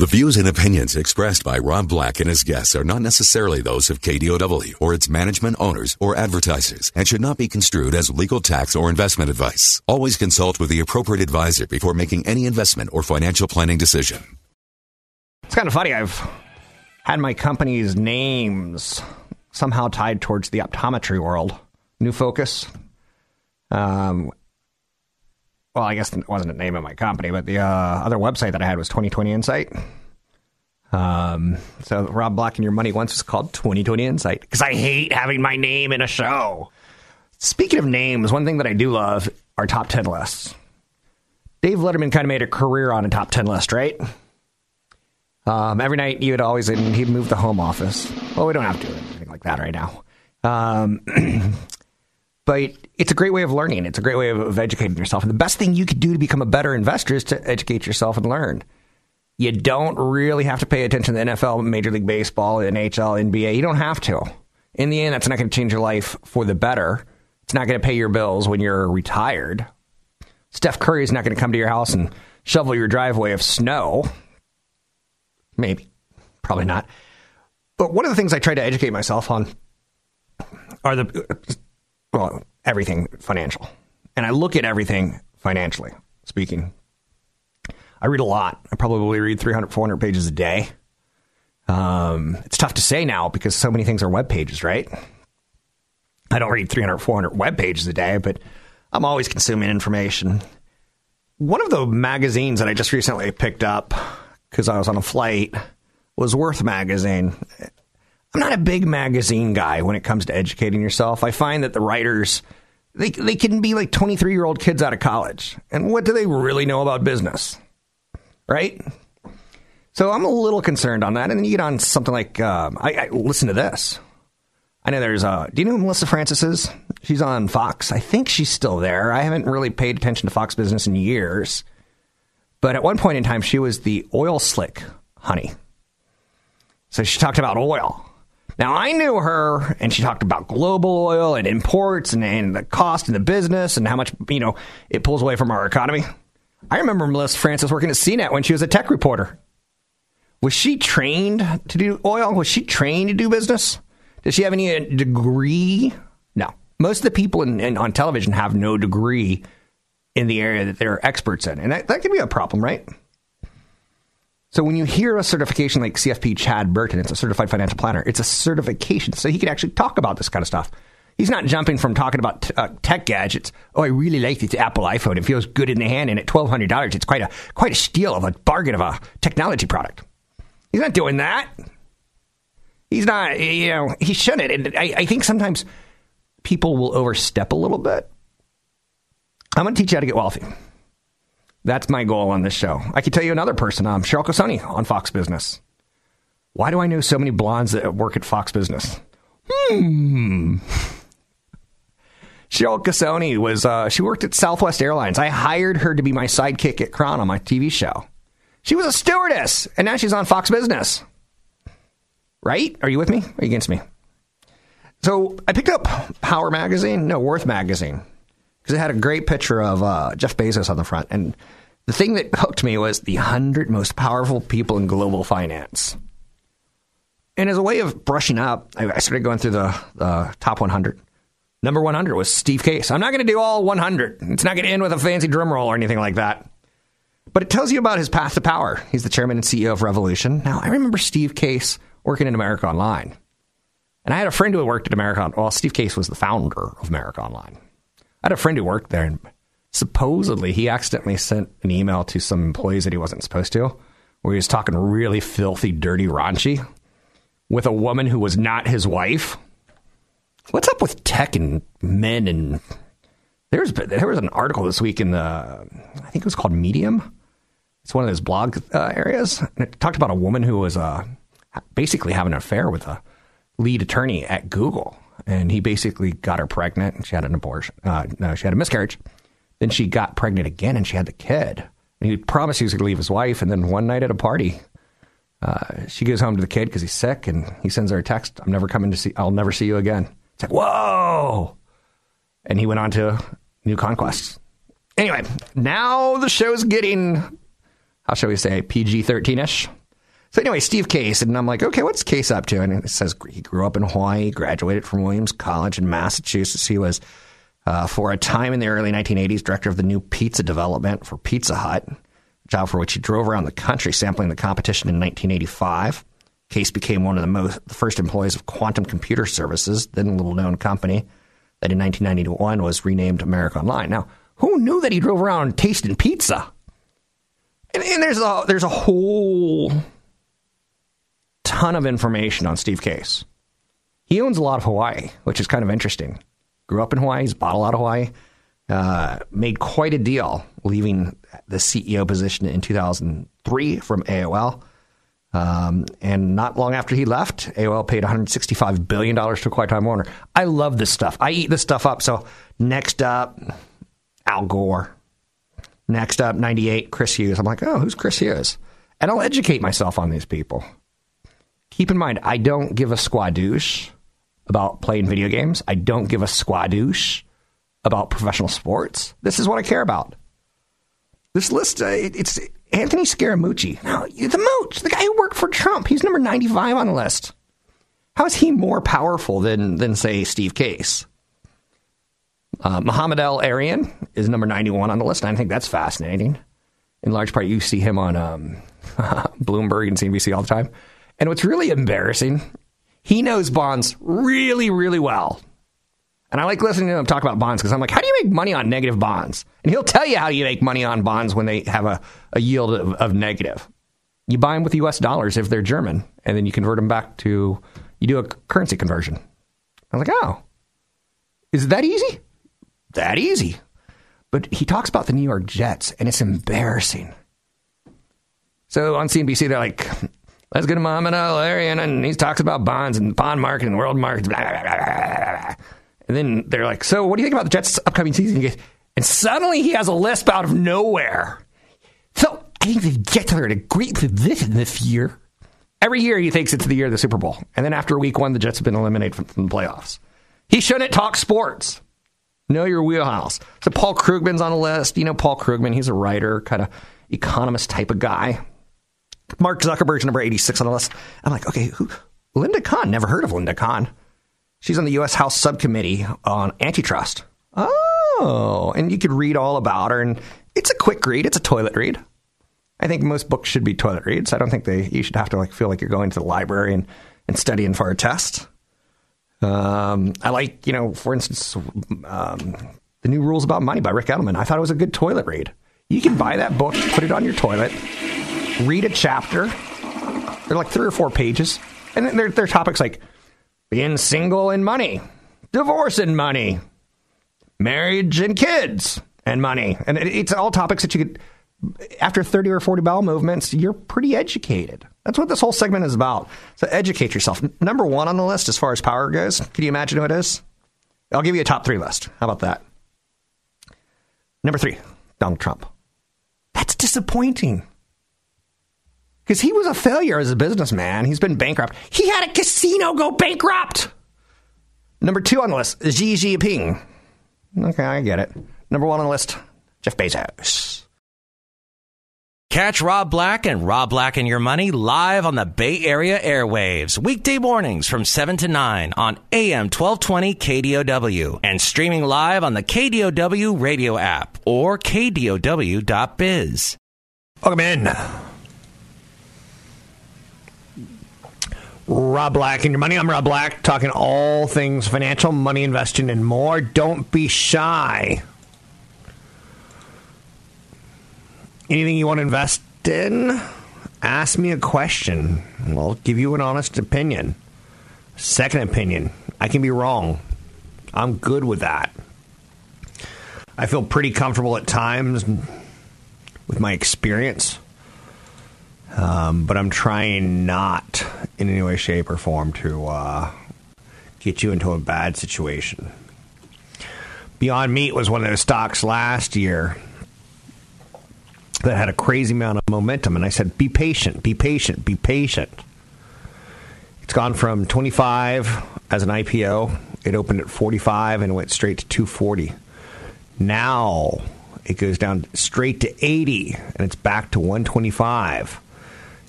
The views and opinions expressed by Rob Black and his guests are not necessarily those of KDOW or its management owners or advertisers and should not be construed as legal tax or investment advice. Always consult with the appropriate advisor before making any investment or financial planning decision. It's kind of funny. I've had my company's names somehow tied towards the optometry world. New Focus. Um, well, I guess it wasn't the name of my company, but the uh, other website that I had was 2020 Insight. Um, so Rob Black and Your Money once was called 2020 Insight because I hate having my name in a show. Speaking of names, one thing that I do love are top 10 lists. Dave Letterman kind of made a career on a top 10 list, right? Um, every night he would always, he'd move the home office. Well, we don't have to do anything like that right now. Um, but it's a great way of learning. It's a great way of, of educating yourself. And the best thing you could do to become a better investor is to educate yourself and learn. You don't really have to pay attention to the NFL, Major League Baseball, NHL, NBA. You don't have to. In the end, that's not going to change your life for the better. It's not going to pay your bills when you're retired. Steph Curry is not going to come to your house and shovel your driveway of snow. Maybe. Probably not. But one of the things I try to educate myself on are the, well, everything financial. And I look at everything financially speaking. I read a lot. I probably read 300, 400 pages a day. Um, it's tough to say now because so many things are web pages, right? I don't read 300, 400 web pages a day, but I'm always consuming information. One of the magazines that I just recently picked up because I was on a flight was Worth Magazine. I'm not a big magazine guy when it comes to educating yourself. I find that the writers they they can be like 23 year old kids out of college, and what do they really know about business, right? So I'm a little concerned on that. And then you get on something like um, I, I listen to this. I know there's a. do you know who Melissa Francis is? She's on Fox. I think she's still there. I haven't really paid attention to Fox business in years. But at one point in time she was the oil slick honey. So she talked about oil. Now I knew her and she talked about global oil and imports and, and the cost and the business and how much, you know, it pulls away from our economy. I remember Melissa Francis working at CNET when she was a tech reporter. Was she trained to do oil? Was she trained to do business? Does she have any uh, degree? No. Most of the people in, in, on television have no degree in the area that they're experts in. And that, that can be a problem, right? So when you hear a certification like CFP Chad Burton, it's a certified financial planner. It's a certification, so he can actually talk about this kind of stuff. He's not jumping from talking about t- uh, tech gadgets. Oh, I really like this Apple iPhone. It feels good in the hand, and at twelve hundred dollars, it's quite a quite a steal of a bargain of a technology product. He's not doing that. He's not. You know, he shouldn't. And I, I think sometimes people will overstep a little bit. I'm going to teach you how to get wealthy. That's my goal on this show. I can tell you another person, um, Cheryl Casone on Fox Business. Why do I know so many blondes that work at Fox Business? Hmm. Cheryl Casone was, uh, she worked at Southwest Airlines. I hired her to be my sidekick at Crown on my TV show. She was a stewardess, and now she's on Fox Business. Right? Are you with me? Are you against me? So I picked up Power Magazine, no, Worth Magazine because it had a great picture of uh, Jeff Bezos on the front. And the thing that hooked me was the 100 most powerful people in global finance. And as a way of brushing up, I started going through the, the top 100. Number 100 was Steve Case. I'm not going to do all 100. It's not going to end with a fancy drum roll or anything like that. But it tells you about his path to power. He's the chairman and CEO of Revolution. Now, I remember Steve Case working in America Online. And I had a friend who worked at America. Online. Well, Steve Case was the founder of America Online. I had a friend who worked there, and supposedly he accidentally sent an email to some employees that he wasn't supposed to, where he was talking really filthy, dirty, raunchy with a woman who was not his wife. What's up with tech and men? And there's there was an article this week in the I think it was called Medium It's one of those blog uh, areas. And it talked about a woman who was uh, basically having an affair with a lead attorney at Google. And he basically got her pregnant and she had an abortion. Uh, no, she had a miscarriage. Then she got pregnant again and she had the kid. And he promised he was going to leave his wife. And then one night at a party, uh, she goes home to the kid because he's sick and he sends her a text I'm never coming to see, I'll never see you again. It's like, whoa. And he went on to new conquests. Anyway, now the show's getting, how shall we say, PG 13 ish. So anyway, Steve Case, and I'm like, okay, what's Case up to? And it says he grew up in Hawaii, graduated from Williams College in Massachusetts. He was, uh, for a time in the early 1980s, director of the new pizza development for Pizza Hut, a job for which he drove around the country sampling the competition in 1985. Case became one of the most the first employees of Quantum Computer Services, then a little known company that in 1991 was renamed America Online. Now, who knew that he drove around tasting pizza? And, and there's a there's a whole ton of information on Steve Case. He owns a lot of Hawaii, which is kind of interesting. Grew up in Hawaii, he's bought a lot of Hawaii, uh, made quite a deal leaving the CEO position in 2003 from AOL. Um, and not long after he left, AOL paid $165 billion to acquire Time Warner. I love this stuff. I eat this stuff up. So next up, Al Gore. Next up, 98, Chris Hughes. I'm like, oh, who's Chris Hughes? And I'll educate myself on these people. Keep in mind, I don't give a squadouche about playing video games. I don't give a squadouche about professional sports. This is what I care about. This list, uh, it, it's Anthony Scaramucci. Now, the Mooch, the guy who worked for Trump, he's number 95 on the list. How is he more powerful than, than say, Steve Case? Uh, Mohamed El-Erian is number 91 on the list, I think that's fascinating. In large part, you see him on um, Bloomberg and CNBC all the time. And what's really embarrassing, he knows bonds really, really well. And I like listening to him talk about bonds because I'm like, how do you make money on negative bonds? And he'll tell you how you make money on bonds when they have a, a yield of, of negative. You buy them with US dollars if they're German, and then you convert them back to, you do a currency conversion. I was like, oh, is that easy? That easy. But he talks about the New York Jets, and it's embarrassing. So on CNBC, they're like, let's get a Mohamed El-Erian, and he talks about bonds and the bond market and world markets. Blah, blah, blah, and then they're like, so what do you think about the Jets' upcoming season? And suddenly he has a lisp out of nowhere. So I think the Jets are in a great position this year. Every year he thinks it's the year of the Super Bowl. And then after week one, the Jets have been eliminated from, from the playoffs. He shouldn't talk sports. Know your wheelhouse. So Paul Krugman's on the list. You know Paul Krugman. He's a writer, kind of economist type of guy. Mark Zuckerberg's number 86 on the list. I'm like, okay, who? Linda Khan. Never heard of Linda Khan. She's on the U.S. House Subcommittee on Antitrust. Oh, and you could read all about her, and it's a quick read. It's a toilet read. I think most books should be toilet reads. I don't think they you should have to like feel like you're going to the library and, and studying for a test. Um, I like, you know, for instance, um, the new rules about money by Ric Edelman. I thought it was a good toilet read. You can buy that book, put it on your toilet, read a chapter. They're like three or four pages, and they're, they're topics like being single and money, divorce and money, marriage and kids and money. And it's all topics that you could, after 30 or 40 bowel movements, you're pretty educated. That's what this whole segment is about. So educate yourself. Number one on the list as far as power goes, can you imagine who it is? I'll give you a top three list. How about that? Number three, Donald Trump. That's disappointing because he was a failure as a businessman. He's been bankrupt. He had a casino go bankrupt. Number two on the list, Xi Jinping. Okay, I get it. Number one on the list, Jeff Bezos. Catch Rob Black and Rob Black and Your Money live on the Bay Area airwaves, weekday mornings from 7 to 9 on AM 1220 KDOW and streaming live on the KDOW radio app or KDOW.biz. Welcome in. Rob Black and your money. I'm Rob Black, talking all things financial, money investing, and more. Don't be shy. Anything you want to invest in? Ask me a question. I'll give you an honest opinion. Second opinion. I can be wrong. I'm good with that. I feel pretty comfortable at times with my experience Um, but I'm trying not in any way, shape, or form to uh, get you into a bad situation. Beyond Meat was one of those stocks last year that had a crazy amount of momentum. And I said, be patient, be patient, be patient. It's gone from 25 as an IPO. It opened at 45 and went straight to 240. Now it goes down straight to 80 and it's back to 125.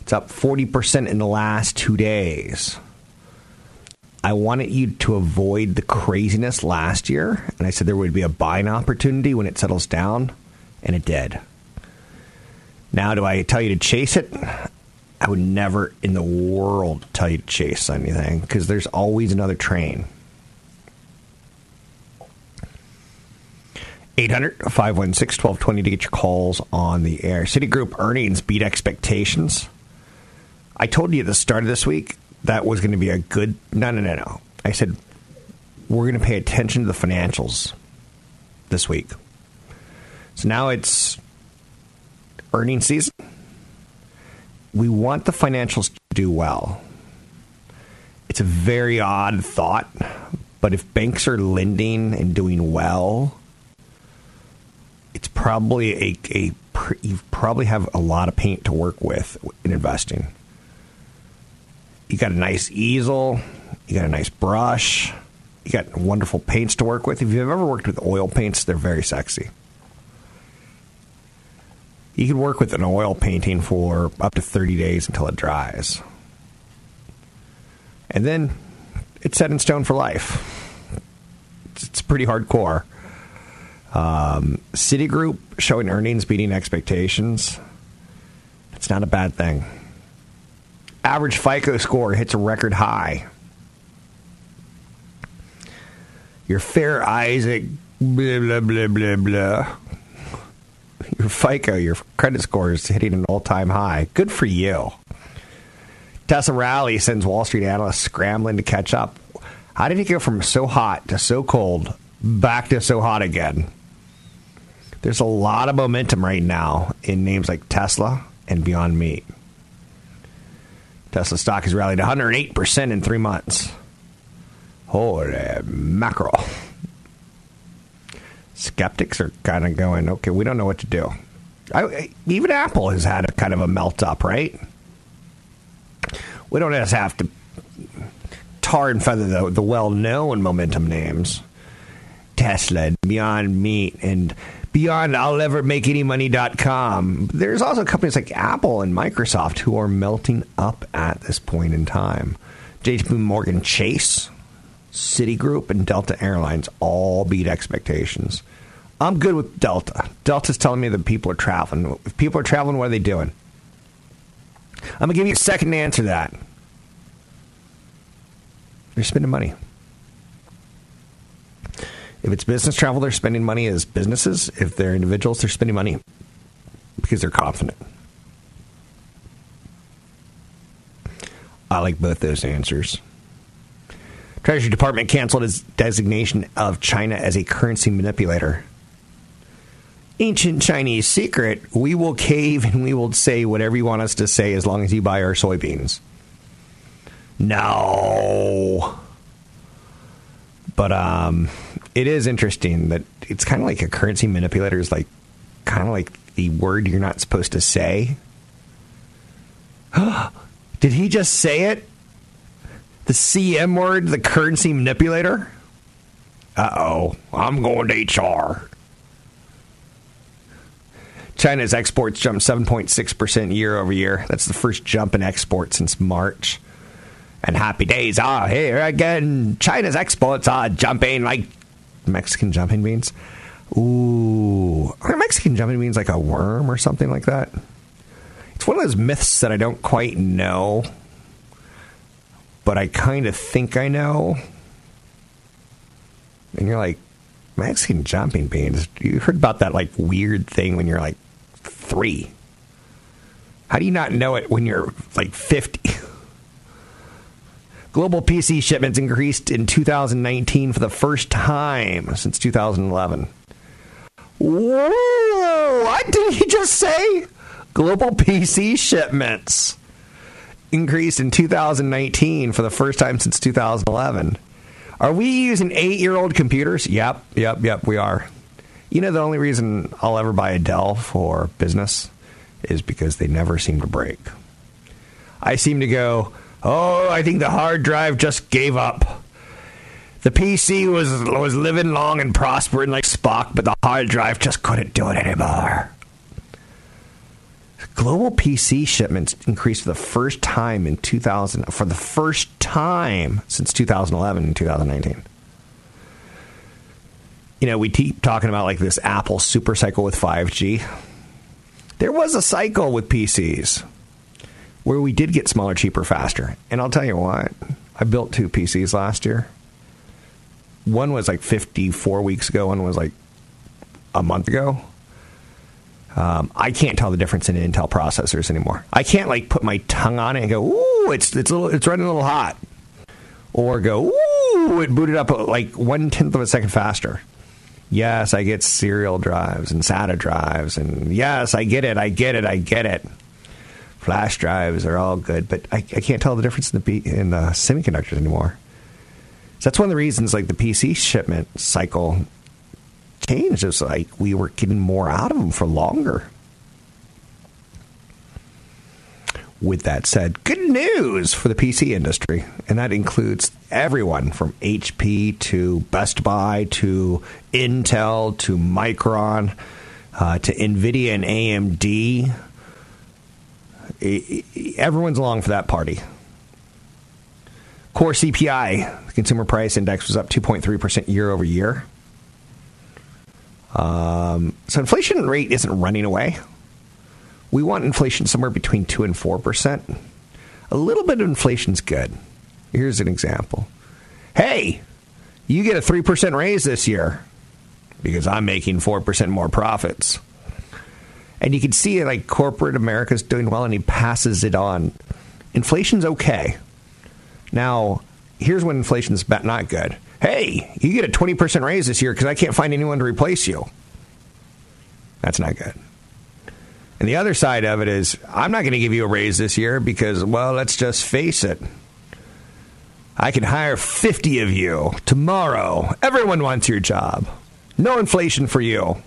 It's up 40% in the last two days. I wanted you to avoid the craziness last year, and I said there would be a buying opportunity when it settles down, and it did. Now, do I tell you to chase it? I would never in the world tell you to chase anything because there's always another train. 800 516 1220 to get your calls on the air. Citigroup earnings beat expectations. I told you at the start of this week that was going to be a good. No, no, no, no. I said we're going to pay attention to the financials this week. So now it's earnings season. We want the financials to do well. It's a very odd thought, but if banks are lending and doing well, it's probably a, a you probably have a lot of paint to work with in investing. You got a nice easel, you got a nice brush, you got wonderful paints to work with. If you've ever worked with oil paints, they're very sexy. You can work with an oil painting for up to 30 days until it dries. And then it's set in stone for life. It's, pretty hardcore. Um, Citigroup showing earnings beating expectations. It's not a bad thing. Average FICO score hits a record high. Your Fair Isaac, blah, blah, blah, blah, blah. Your FICO, your credit score is hitting an all time high. Good for you. Tesla rally sends Wall Street analysts scrambling to catch up. How did it go from so hot to so cold back to so hot again? There's a lot of momentum right now in names like Tesla and Beyond Meat. Tesla stock has rallied 108% in three months. Holy mackerel. Skeptics are kind of going, okay, we don't know what to do. I, even Apple has had a kind of a melt up, right? We don't just have to tar and feather the, the well known momentum names Tesla, Beyond Meat, and beyond I'll ever make any money.com. There's also companies like Apple and Microsoft who are melting up at this point in time. JP Morgan Chase, Citigroup, and Delta Airlines all beat expectations. I'm good with Delta. Delta's telling me that people are traveling. If people are traveling, what are they doing? I'm going to give you a second to answer that. They're spending money. If it's business travel, they're spending money as businesses. If they're individuals, they're spending money because they're confident. I like both those answers. Treasury Department canceled its designation of China as a currency manipulator. Ancient Chinese secret we will cave and we will say whatever you want us to say as long as you buy our soybeans. No. But um, it is interesting that it's kind of like a currency manipulator is like kind of like the word you're not supposed to say. Did he just say it? The CM word, the currency manipulator? Uh oh, I'm going to HR. China's exports jumped 7.6% year over year. That's the first jump in exports since March. And happy days are here again. China's exports are jumping like Mexican jumping beans. Ooh, are Mexican jumping beans like a worm or something like that? It's one of those myths that I don't quite know, but I kind of think I know. And you're like, Mexican jumping beans. You heard about that like weird thing when you're like three. How do you not know it when you're like 50? Global PC shipments increased in 2019 for the first time since 2011. Whoa! What did he just say? Global PC shipments increased in 2019 for the first time since 2011. Are we using eight year old computers? Yep, yep, yep, we are. You know, the only reason I'll ever buy a Dell for business is because they never seem to break. I seem to go, oh, I think the hard drive just gave up. The PC was was living long and prospering like Spock, but the hard drive just couldn't do it anymore. Global PC shipments increased for the first time in 2000 for the first time since 2011 and 2019. You know, we keep talking about like this Apple super cycle with 5G. There was a cycle with PCs where we did get smaller, cheaper, faster. And I'll tell you what, I built two PCs last year. One was like 54 weeks ago, one was like a month ago. Um, I can't tell the difference in Intel processors anymore. I can't like put my tongue on it and go, "Ooh, it's it's a little, it's running a little hot," or go, "Ooh, it booted up like one tenth of a second faster." Yes, I get serial drives and SATA drives, and yes, I get it, I get it, I get it. Flash drives are all good, but I, I can't tell the difference in the in the semiconductors anymore. So that's one of the reasons, like the PC shipment cycle changed. It's like we were getting more out of them for longer. With that said, good news for the PC industry, and that includes everyone from HP to Best Buy to Intel to Micron uh, to NVIDIA and AMD. Everyone's along for that party. Core CPI, the consumer price index, was up 2.3% year over year. Um, so inflation rate isn't running away. We want inflation somewhere between 2 and 4%. A little bit of inflation's good. Here's an example. Hey, you get a 3% raise this year because I'm making 4% more profits. And you can see like corporate America is doing well and he passes it on. Inflation's okay. Now, here's when inflation's not good. Hey, you get a 20% raise this year because I can't find anyone to replace you. That's not good. And the other side of it is, I'm not going to give you a raise this year because, well, let's just face it. I can hire 50 of you tomorrow. Everyone wants your job. No inflation for you.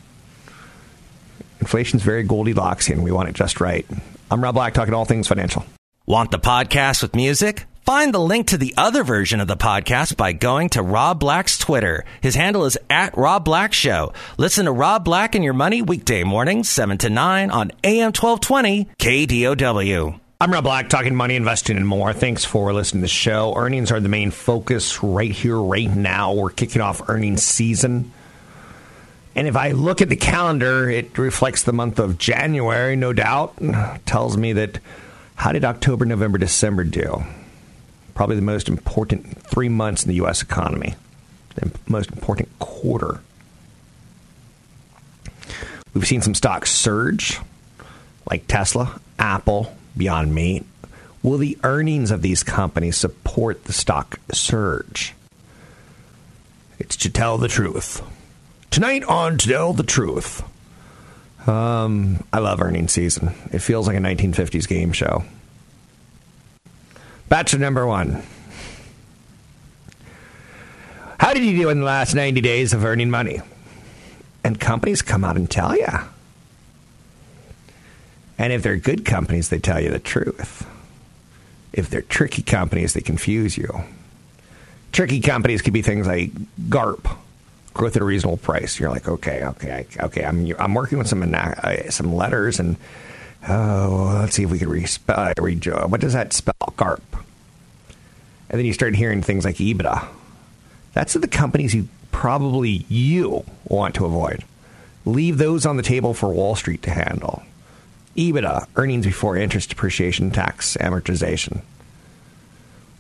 Inflation's very Goldilocks, and we want it just right. I'm Rob Black, talking all things financial. Want the podcast with music? Find the link to the other version of the podcast by going to Rob Black's Twitter. His handle is at Rob Black Show. Listen to Rob Black and Your Money weekday mornings, 7 to 9 on AM 1220 KDOW. I'm Rob Black, talking money, investing, and more. Thanks for listening to the show. Earnings are the main focus right here, right now. We're kicking off earnings season. And if I look at the calendar, it reflects the month of January, no doubt. Tells me that how did October, November, December do? probably the most important three months in the U.S. economy, the most important quarter. We've seen some stocks surge, like Tesla, Apple, Beyond Meat. Will the earnings of these companies support the stock surge? It's to tell the truth. Tonight on Tell the Truth. Um, I love earnings season. It feels like a 1950s game show. Bachelor number one. How did you do in the last 90 days of earning money? And companies come out and tell you. And if they're good companies, they tell you the truth. If they're tricky companies, they confuse you. Tricky companies could be things like GARP, growth at a reasonable price. You're like, okay, okay, okay. I'm I'm working with some uh, some letters, and oh, let's see if we can re- uh, read. What does that spell? GARP. And then you start hearing things like EBITDA. That's the companies you probably you want to avoid. Leave those on the table for Wall Street to handle. EBITDA, earnings before interest, depreciation, tax, amortization.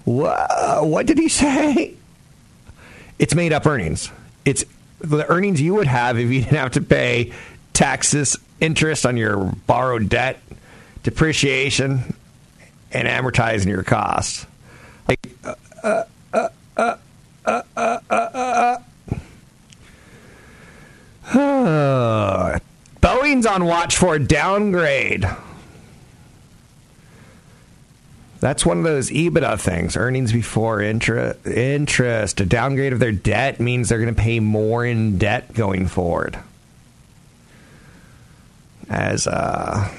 What, what did he say? It's made up earnings. It's the earnings you would have if you didn't have to pay taxes, interest on your borrowed debt, depreciation, and amortizing your costs. Like, uh, uh, uh, Boeing's on watch for downgrade. That's one of those EBITDA things, earnings before intra- interest. A downgrade of their debt means they're going to pay more in debt going forward. As uh,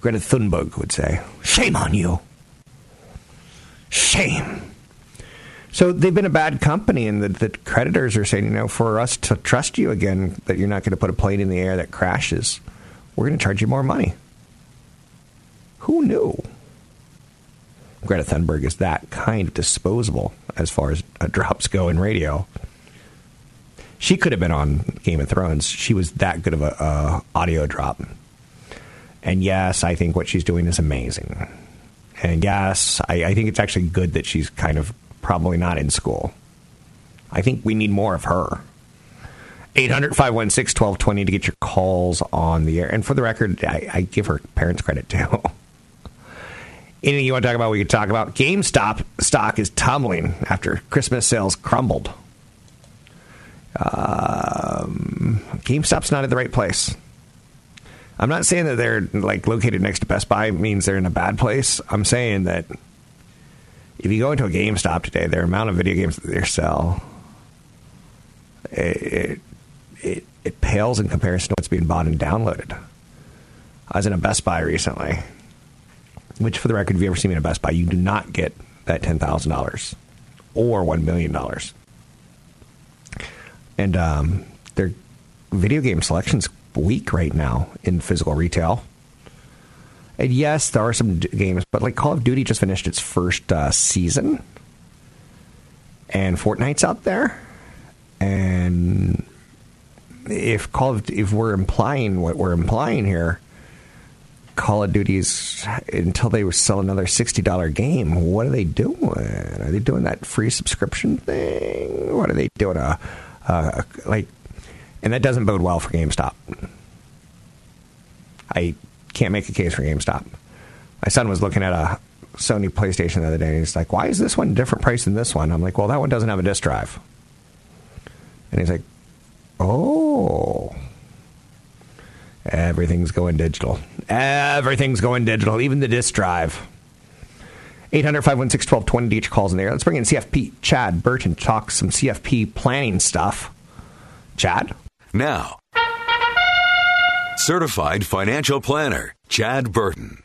Greta Thunberg would say, shame on you. Shame. So they've been a bad company, and the, the creditors are saying, you know, for us to trust you again, that you're not going to put a plane in the air that crashes, we're going to charge you more money. Who knew? Greta Thunberg is that kind of disposable as far as uh, drops go in radio. She could have been on Game of Thrones. She was that good of a audio drop. And yes, I think what she's doing is amazing. And yes, I, I think it's actually good that she's kind of probably not in school. I think we need more of her. 800 516 1220 to get your calls on the air. And for the record, I, I give her parents credit too. Anything you want to talk about, we could talk about. GameStop stock is tumbling after Christmas sales crumbled. Um, GameStop's not at the right place. I'm not saying that they're like located next to Best Buy means they're in a bad place. I'm saying that if you go into a GameStop today, their amount of video games that they sell, it, it, it pales in comparison to what's being bought and downloaded. I was in a Best Buy recently, which, for the record, if you ever see me in a Best Buy, you do not get that ten thousand dollars or one million dollars. And um, their video game selection's weak right now in physical retail. And yes, there are some d- games, but like Call of Duty just finished its first uh, season, and Fortnite's out there. And if Call of if we're implying what we're implying here, Call of Duty's until they sell another sixty dollar game. What are they doing? Are they doing that free subscription thing? What are they doing? A, a like, and that doesn't bode well for GameStop. I can't make a case for GameStop. My son was looking at a Sony PlayStation the other day, and he's like, "Why is this one different price than this one?" I'm like, "Well, that one doesn't have a disk drive." And he's like, "Oh." Everything's going digital. Everything's going digital, even the disk drive. 800 516 1220 each calls in there. Let's bring in CFP Chad Burton, to talk some CFP planning stuff. Chad? Now, certified financial planner, Chad Burton.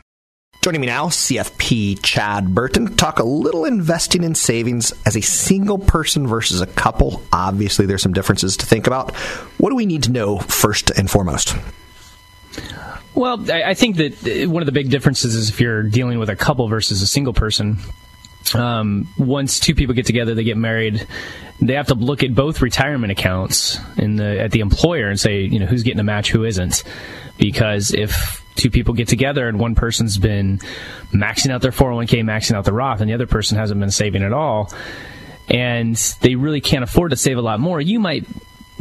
Joining me now, CFP Chad Burton, talk a little investing in savings as a single person versus a couple. Obviously, there's some differences to think about. What do we need to know first and foremost? Well, I, I think that uh, one of the big differences is if you're dealing with a couple versus a single person. Um, once two people get together, they get married, they have to look at both retirement accounts in the at the employer and say, you know, who's getting a match, who isn't. Because if two people get together and one person's been maxing out their 401k, maxing out the Roth, and the other person hasn't been saving at all, and they really can't afford to save a lot more, you might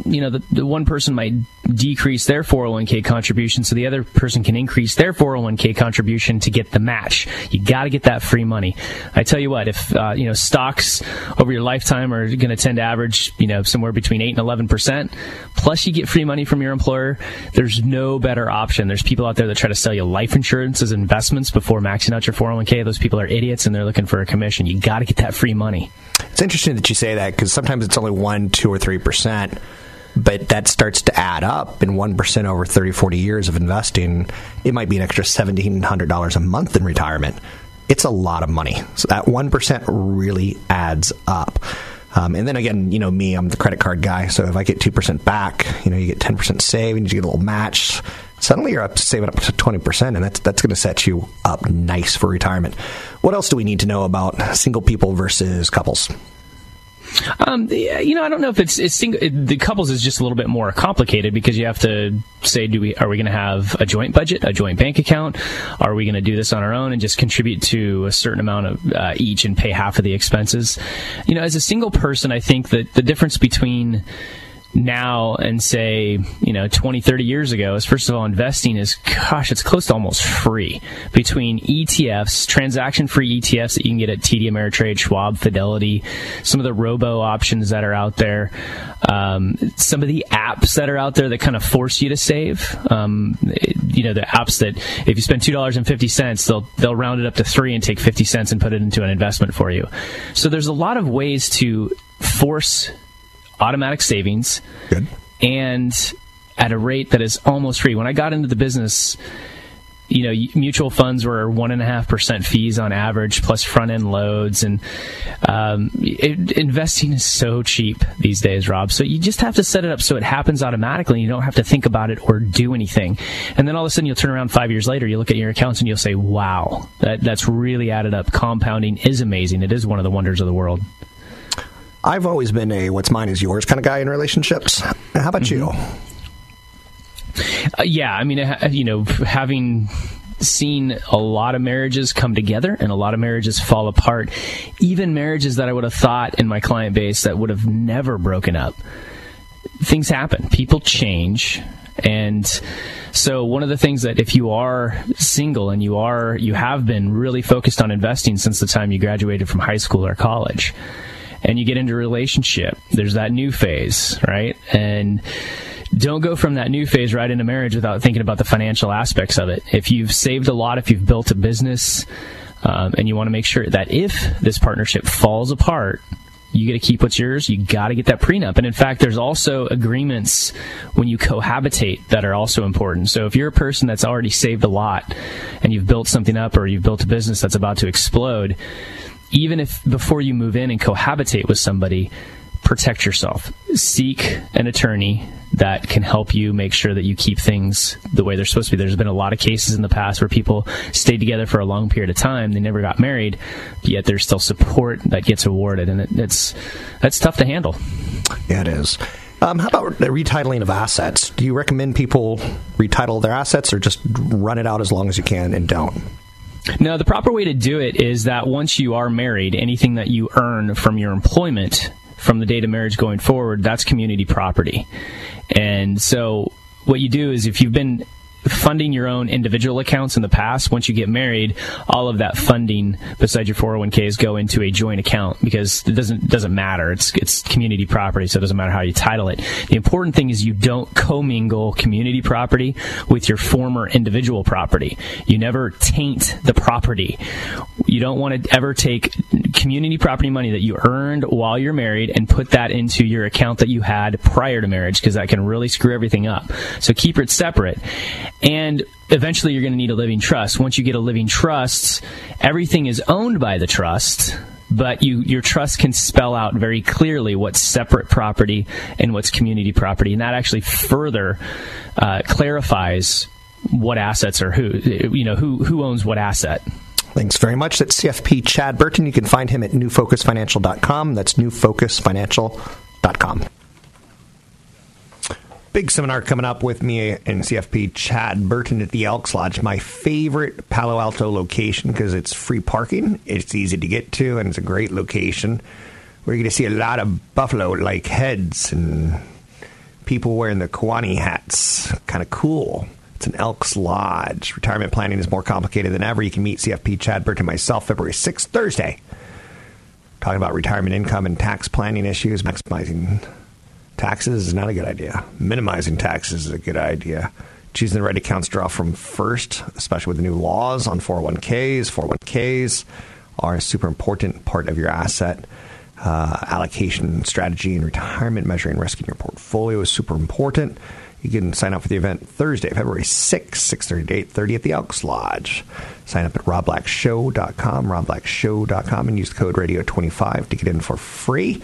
you know, the, the one person might decrease their 401k contribution so the other person can increase their 401k contribution to get the match. You got to get that free money. I tell you what, if, uh, you know, stocks over your lifetime are going to tend to average, you know, somewhere between 8 and 11%, plus you get free money from your employer, there's no better option. There's people out there that try to sell you life insurance as investments before maxing out your 401k. Those people are idiots and they're looking for a commission. You got to get that free money. It's interesting that you say that because sometimes it's only 1, 2, or 3% but that starts to add up in 1% over 30 40 years of investing it might be an extra $1700 a month in retirement it's a lot of money so that 1% really adds up um, and then again, you know me, I'm the credit card guy. So if I get two percent back, you know, you get ten percent savings, you get a little match. Suddenly, you're up saving up to twenty percent, and that's that's going to set you up nice for retirement. What else do we need to know about single people versus couples? Um, you know, I don't know if it's, it's single, it, the couples is just a little bit more complicated because you have to say, do we are we going to have a joint budget, a joint bank account? Are we going to do this on our own and just contribute to a certain amount of uh, each and pay half of the expenses? You know, as a single person, I think that the difference between now and say, you know, 20, 30 years ago is first of all, investing is, gosh, it's close to almost free between ETFs, transaction free ETFs that you can get at TD Ameritrade, Schwab, Fidelity, some of the robo options that are out there, um, some of the apps that are out there that kind of force you to save. Um, you know, the apps that if you spend $2.50, they'll, they'll round it up to three and take 50 cents and put it into an investment for you. So there's a lot of ways to force automatic savings. Good. And at a rate that is almost free. When I got into the business, you know, mutual funds were one and a half percent fees on average, plus front end loads, and um, it, investing is so cheap these days, Rob. So you just have to set it up so it happens automatically. And you don't have to think about it or do anything. And then all of a sudden, you'll turn around five years later, you look at your accounts, and you'll say, "Wow, that, that's really added up." Compounding is amazing. It is one of the wonders of the world. I've always been a what's mine is yours kind of guy in relationships. How about mm-hmm. you? Uh, yeah, I mean, uh, you know, having seen a lot of marriages come together and a lot of marriages fall apart, even marriages that I would have thought in my client base that would have never broken up. Things happen, people change, and so one of the things that if you are single and you are you have been really focused on investing since the time you graduated from high school or college and you get into a relationship. There's that new phase, right? And don't go from that new phase right into marriage without thinking about the financial aspects of it. If you've saved a lot, if you've built a business, um, and you want to make sure that if this partnership falls apart, you got to keep what's yours. You got to get that prenup. And in fact, there's also agreements when you cohabitate that are also important. So if you're a person that's already saved a lot and you've built something up or you've built a business that's about to explode, even if before you move in and cohabitate with somebody, protect yourself. Seek an attorney that can help you make sure that you keep things the way they're supposed to be. There's been a lot of cases in the past where people stayed together for a long period of time, they never got married, yet there's still support that gets awarded, and it, it's that's tough to handle. Yeah, it is. Um, how about the retitling of assets? Do you recommend people retitle their assets, or just run it out as long as you can and don't? No, the proper way to do it is that once you are married, anything that you earn from your employment from the date of marriage going forward, that's community property. And so what you do is if you've been funding your own individual accounts in the past, once you get married, all of that funding besides your 401ks go into a joint account because it doesn't doesn't matter. It's it's community property, so it doesn't matter how you title it. The important thing is you don't commingle community property with your former individual property. You never taint the property. You don't want to ever take community property money that you earned while you're married and put that into your account that you had prior to marriage because that can really screw everything up. So keep it separate. And eventually you're going to need a living trust. Once you get a living trust, everything is owned by the trust, but you, your trust can spell out very clearly what's separate property and what's community property. And that actually further uh, clarifies what assets are who, you know, who, who owns what asset. Thanks very much. That's CFP Chad Burton. You can find him at newfocusfinancial.com. That's newfocusfinancial.com. Big seminar coming up with me and CFP Chad Burton at the Elks Lodge, my favorite Palo Alto location because it's free parking, it's easy to get to, and it's a great location. We're going to see a lot of buffalo like heads and people wearing the Kiwani hats. Kind of cool. It's an Elks Lodge. Retirement planning is more complicated than ever. You can meet CFP Chad Burton myself February 6th, Thursday. Talking about retirement income and tax planning issues, maximizing Taxes is not a good idea. Minimizing taxes is a good idea. Choosing the right accounts to draw from first, especially with the new laws on 401ks. 401ks are a super important part of your asset uh, allocation strategy and retirement measuring risk in your portfolio is super important. You can sign up for the event Thursday, February 6th, 6.30 to 8.30 at the Elks Lodge. Sign up at robblackshow.com, robblackshow.com, and use the code radio25 to get in for free.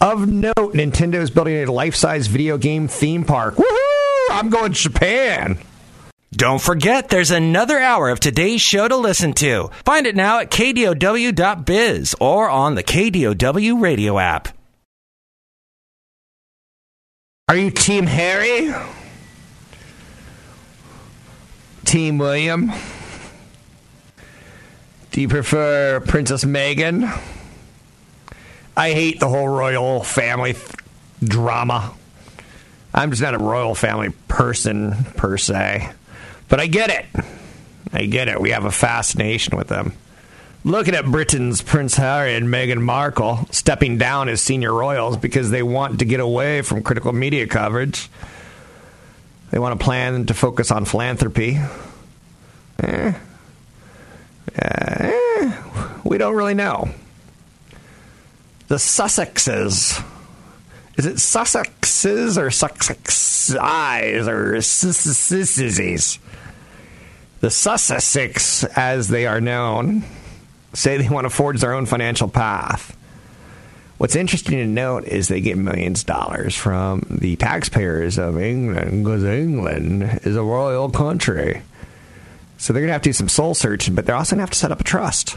Of note, Nintendo is building a life size video game theme park. Woohoo! I'm going to Japan. Don't forget, there's another hour of today's show to listen to. Find it now at kdow.biz or on the KDOW radio app. Are you Team Harry? Team William? Do you prefer Princess Meghan? I hate the whole royal family drama. I'm just not a royal family person per se, but I get it. I get it. We have a fascination with them. Looking at Britain's Prince Harry and Meghan Markle stepping down as senior royals because they want to get away from critical media coverage. They want to plan to focus on philanthropy. Eh. Eh. We don't really know. The Sussexes is it Sussexes or Sussexes or Sussexes? The Sussexes, as they are known, say they want to forge their own financial path. What's interesting to note is they get millions of dollars from the taxpayers of England because England is a royal country. So they're going to have to do some soul searching, but they're also going to have to set up a trust.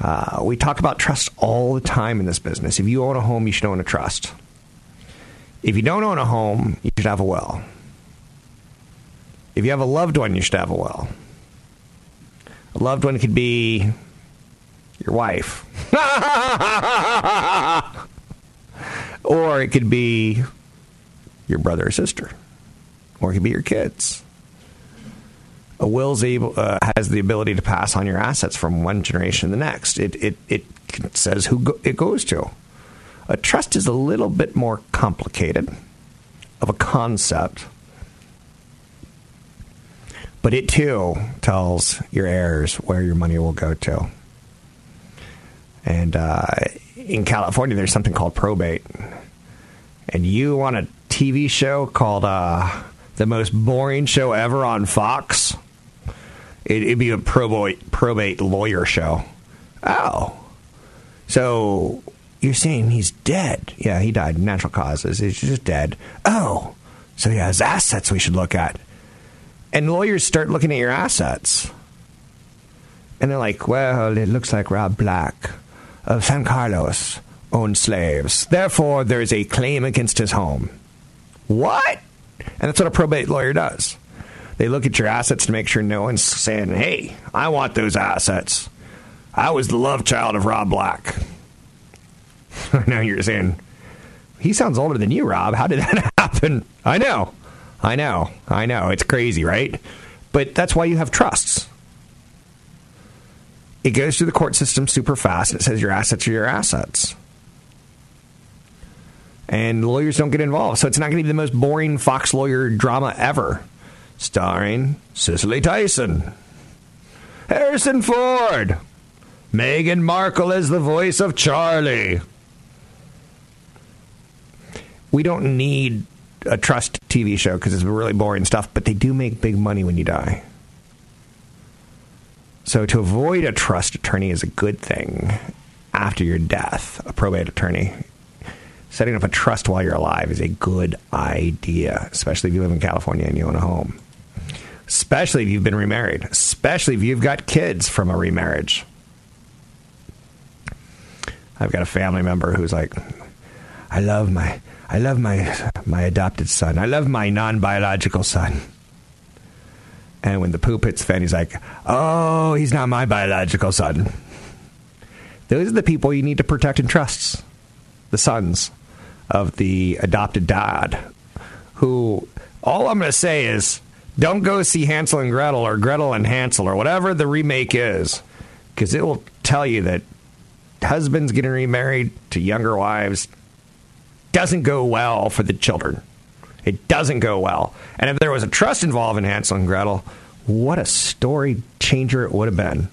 Uh, we talk about trust all the time in this business. If you own a home, you should own a trust. If you don't own a home, you should have a will. If you have a loved one, you should have a will. A loved one could be your wife, or it could be your brother or sister, or it could be your kids a will's able uh, has the ability to pass on your assets from one generation to the next. It it it says who go, it goes to. A trust is a little bit more complicated of a concept, but it too tells your heirs where your money will go to. And uh, in California, there's something called probate, and you want a TV show called uh, the most boring show ever on Fox it, would be a probate probate lawyer show. Oh, so you're saying he's dead? Yeah, he died natural causes. He's just dead. Oh, so he has assets we should look at. And lawyers start looking at your assets, and they're like, "Well, it looks like Rob Black of San Carlos owned slaves. Therefore, there is a claim against his home." What? And that's what a probate lawyer does. They look at your assets to make sure no one's saying, hey, I want those assets. I was the love child of Rob Black. now you're saying, he sounds older than you, Rob. How did that happen? I know. I know. I know. It's crazy, right? But that's why you have trusts. It goes through the court system super fast. It says your assets are your assets. And lawyers don't get involved. So it's not going to be the most boring Fox lawyer drama ever starring Cicely Tyson, Harrison Ford, Meghan Markle as the voice of Charlie. We don't need a trust TV show because it's really boring stuff, but they do make big money when you die. So to avoid a trust attorney is a good thing after your death, a probate attorney. Setting up a trust while you're alive is a good idea, especially if you live in California and you own a home especially if you've been remarried, especially if you've got kids from a remarriage. I've got a family member who's like, I love my, I love my, my adopted son. I love my non-biological son. And when the poop hits fan, he's like, oh, he's not my biological son. Those are the people you need to protect and trust. The sons of the adopted dad. Who, all I'm going to say is, don't go see Hansel and Gretel or Gretel and Hansel or whatever the remake is, because it will tell you that husbands getting remarried to younger wives doesn't go well for the children. It doesn't go well. And if there was a trust involved in Hansel and Gretel, what a story changer it would have been.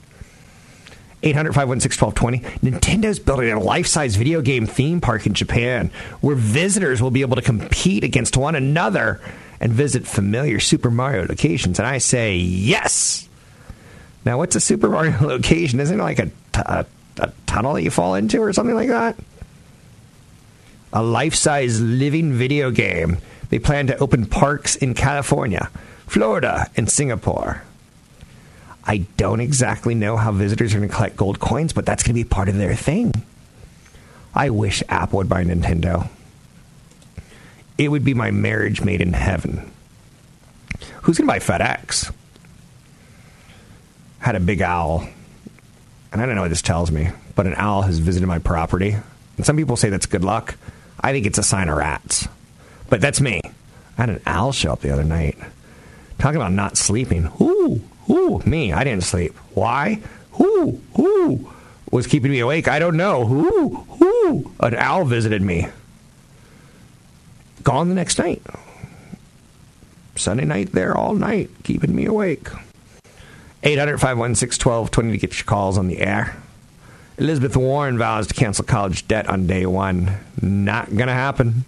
800 516 1220. Nintendo's building a life size video game theme park in Japan where visitors will be able to compete against one another and visit familiar Super Mario locations? And I say yes. Now, what's a Super Mario location? Isn't it like a, t- a, a tunnel that you fall into or something like that? A life size living video game. They plan to open parks in California, Florida, and Singapore. I don't exactly know how visitors are going to collect gold coins, but that's going to be part of their thing. I wish Apple would buy Nintendo it would be my marriage made in heaven. Who's going to buy FedEx? Had a big owl. And I don't know what this tells me, but an owl has visited my property. And some people say that's good luck. I think it's a sign of rats. But that's me. I had an owl show up the other night. Talking about not sleeping. Ooh, ooh, me. I didn't sleep. Why? Who? Who? Was keeping me awake. I don't know. Who? Who? An owl visited me. Gone the next night. Sunday night there all night, keeping me awake. 800 516 1220 to get your calls on the air. Elizabeth Warren vows to cancel college debt on day one. Not gonna happen.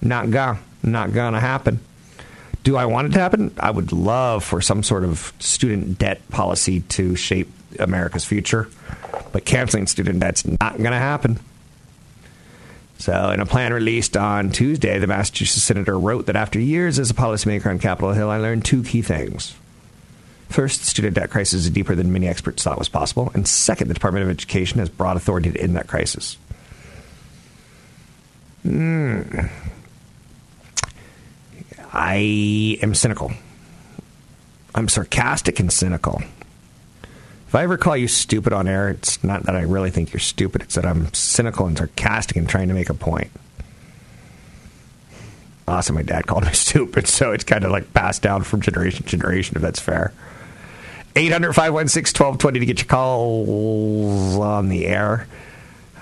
Not gonna. Not gonna happen. Do I want it to happen? I would love for some sort of student debt policy to shape America's future, but canceling student debt's not gonna happen. So, in a plan released on Tuesday, the Massachusetts senator wrote that after years as a policymaker on Capitol Hill, I learned two key things. First, the student debt crisis is deeper than many experts thought was possible. And second, the Department of Education has broad authority to end that crisis. Mm. I am cynical. I'm sarcastic and cynical. If I ever call you stupid on air, it's not that I really think you're stupid. It's that I'm cynical and sarcastic and trying to make a point. Awesome, my dad called me stupid, so it's kind of like passed down from generation to generation, if that's fair. 800 516 1220 to get your calls on the air.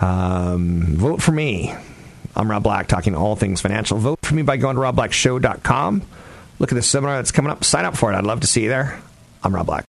Um, vote for me. I'm Rob Black, talking all things financial. Vote for me by going to robblackshow.com. Look at the seminar that's coming up. Sign up for it. I'd love to see you there. I'm Rob Black.